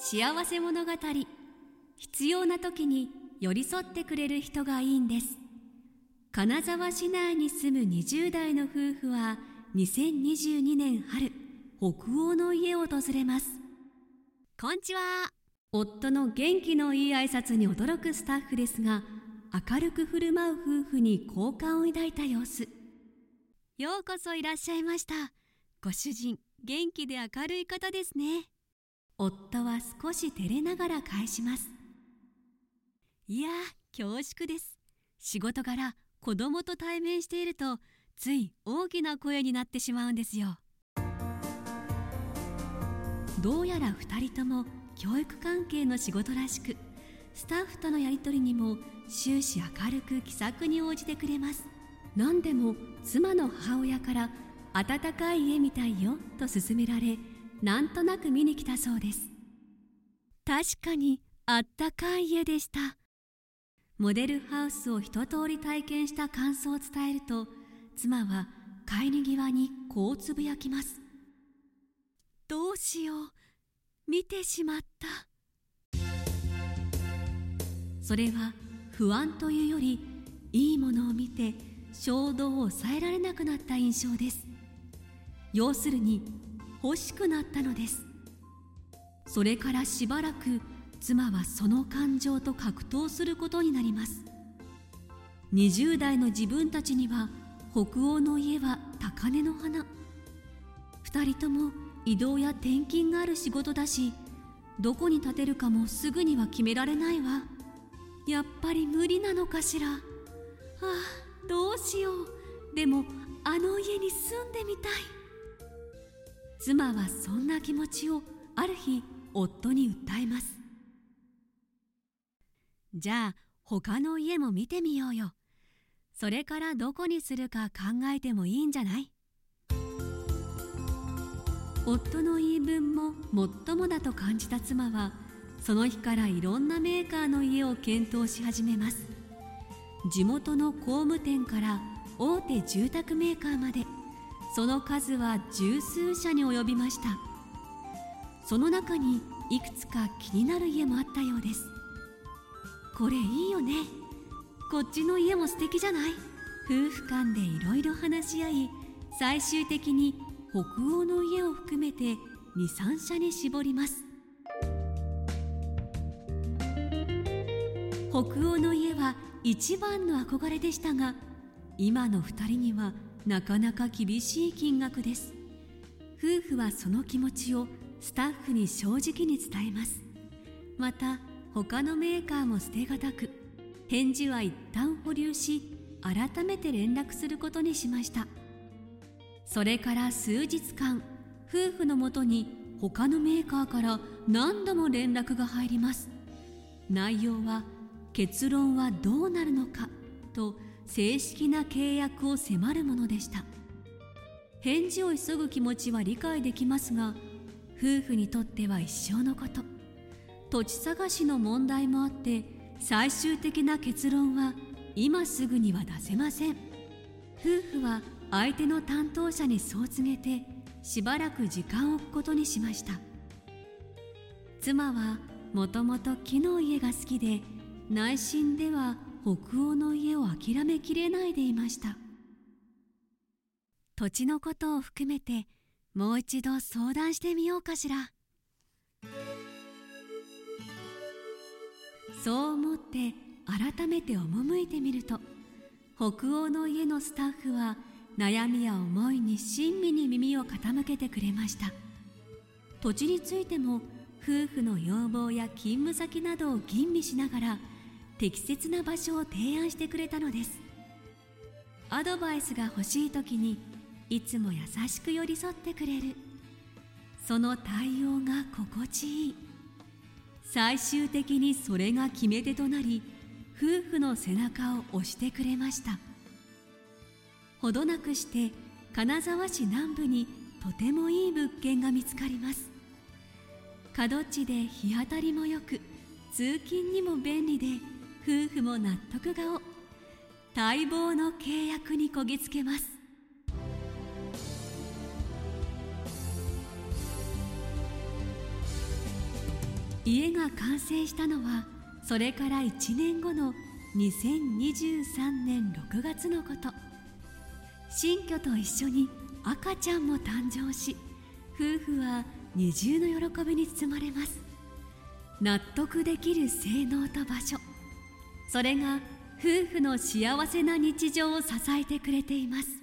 幸せ物語。必要な時に寄り添ってくれる人がいいんです。金沢市内に住む20代の夫婦は2022年春北欧の家を訪れます。こんにちは。夫の元気のいい挨拶に驚くスタッフですが明るく振る舞う夫婦に好感を抱いた様子。ようこそいらっしゃいました。ご主人元気で明るい方ですね。夫は少し照れながら返します。いや恐縮です。仕事柄子供と対面しているとつい大きな声になってしまうんですよ。どうやら2人とも教育関係の仕事らしくスタッフとのやり取りにも終始明るく気さくに応じてくれます。何でも妻の母親から「暖かい家みたいよ」と勧められなんとなく見に来たそうです。確かにあったかい家でした。モデルハウスを一通り体験した感想を伝えると妻は帰り際にこうつぶやきます。どうしよう見てしまった。それは不安というよりいいものを見て衝動を抑えられなくなった印象です。要するに欲しくなったのです。それからしばらく妻はその感情と格闘することになります。20代の自分たちには北欧の家は高嶺の花。2人とも移動や転勤がある仕事だしどこに建てるかもすぐには決められないわ。やっぱり無理なのかしら。ああどうしよう。でもあの家に住んでみたい。妻はそんな気持ちをある日夫に訴えます。じゃあ他の家も見てみようよ。それからどこにするか考えてもいいんじゃない？夫の言い分ももっともだと感じた妻はその日からいろんなメーカーの家を検討し始めます。地元の工務店から大手住宅メーカーまでその数は十数社に及びました。その中にいくつか気になる家もあったようです。これいいよね。こっちの家も素敵じゃない？夫婦間でいろいろ話し合い最終的に北欧の家を含めて23社に絞ります。北欧の家は一番の憧れでしたが今の2人にはなかなか厳しい金額です。夫婦はその気持ちをスタッフに正直に伝えます。また他のメーカーも捨てがたく返事は一旦保留し改めて連絡することにしました。それから数日間夫婦のもとに他のメーカーから何度も連絡が入ります。内容は結論はどうなるのかと正式な契約を迫るものでした。返事を急ぐ気持ちは理解できますが夫婦にとっては一生のこと。土地探しの問題もあって最終的な結論は今すぐには出せません。夫婦は相手の担当者にそう告げてしばらく時間を置くことにしました。妻はもともと木の家が好きで内心では北欧の家を諦めきれないでいました。土地のことを含めてもう一度相談してみようかしら。そう思って改めて赴いてみると北欧の家のスタッフは悩みや思いに親身に耳を傾けてくれました。土地についても夫婦の要望や勤務先などを吟味しながら適切な場所を提案してくれたのです。アドバイスが欲しい時にいつも優しく寄り添ってくれる。その対応が心地いい。最終的にそれが決め手となり夫婦の背中を押してくれました。ほどなくして金沢市南部にとてもいい物件が見つかります。角地で日当たりもよく通勤にも便利で夫婦も納得顔。待望の契約にこぎつけます。家が完成したのはそれから1年後の2023年6月のこと。新居と一緒に赤ちゃんも誕生し夫婦は二重の喜びに包まれます。納得できる性能と場所。それが夫婦の幸せな日常を支えてくれています。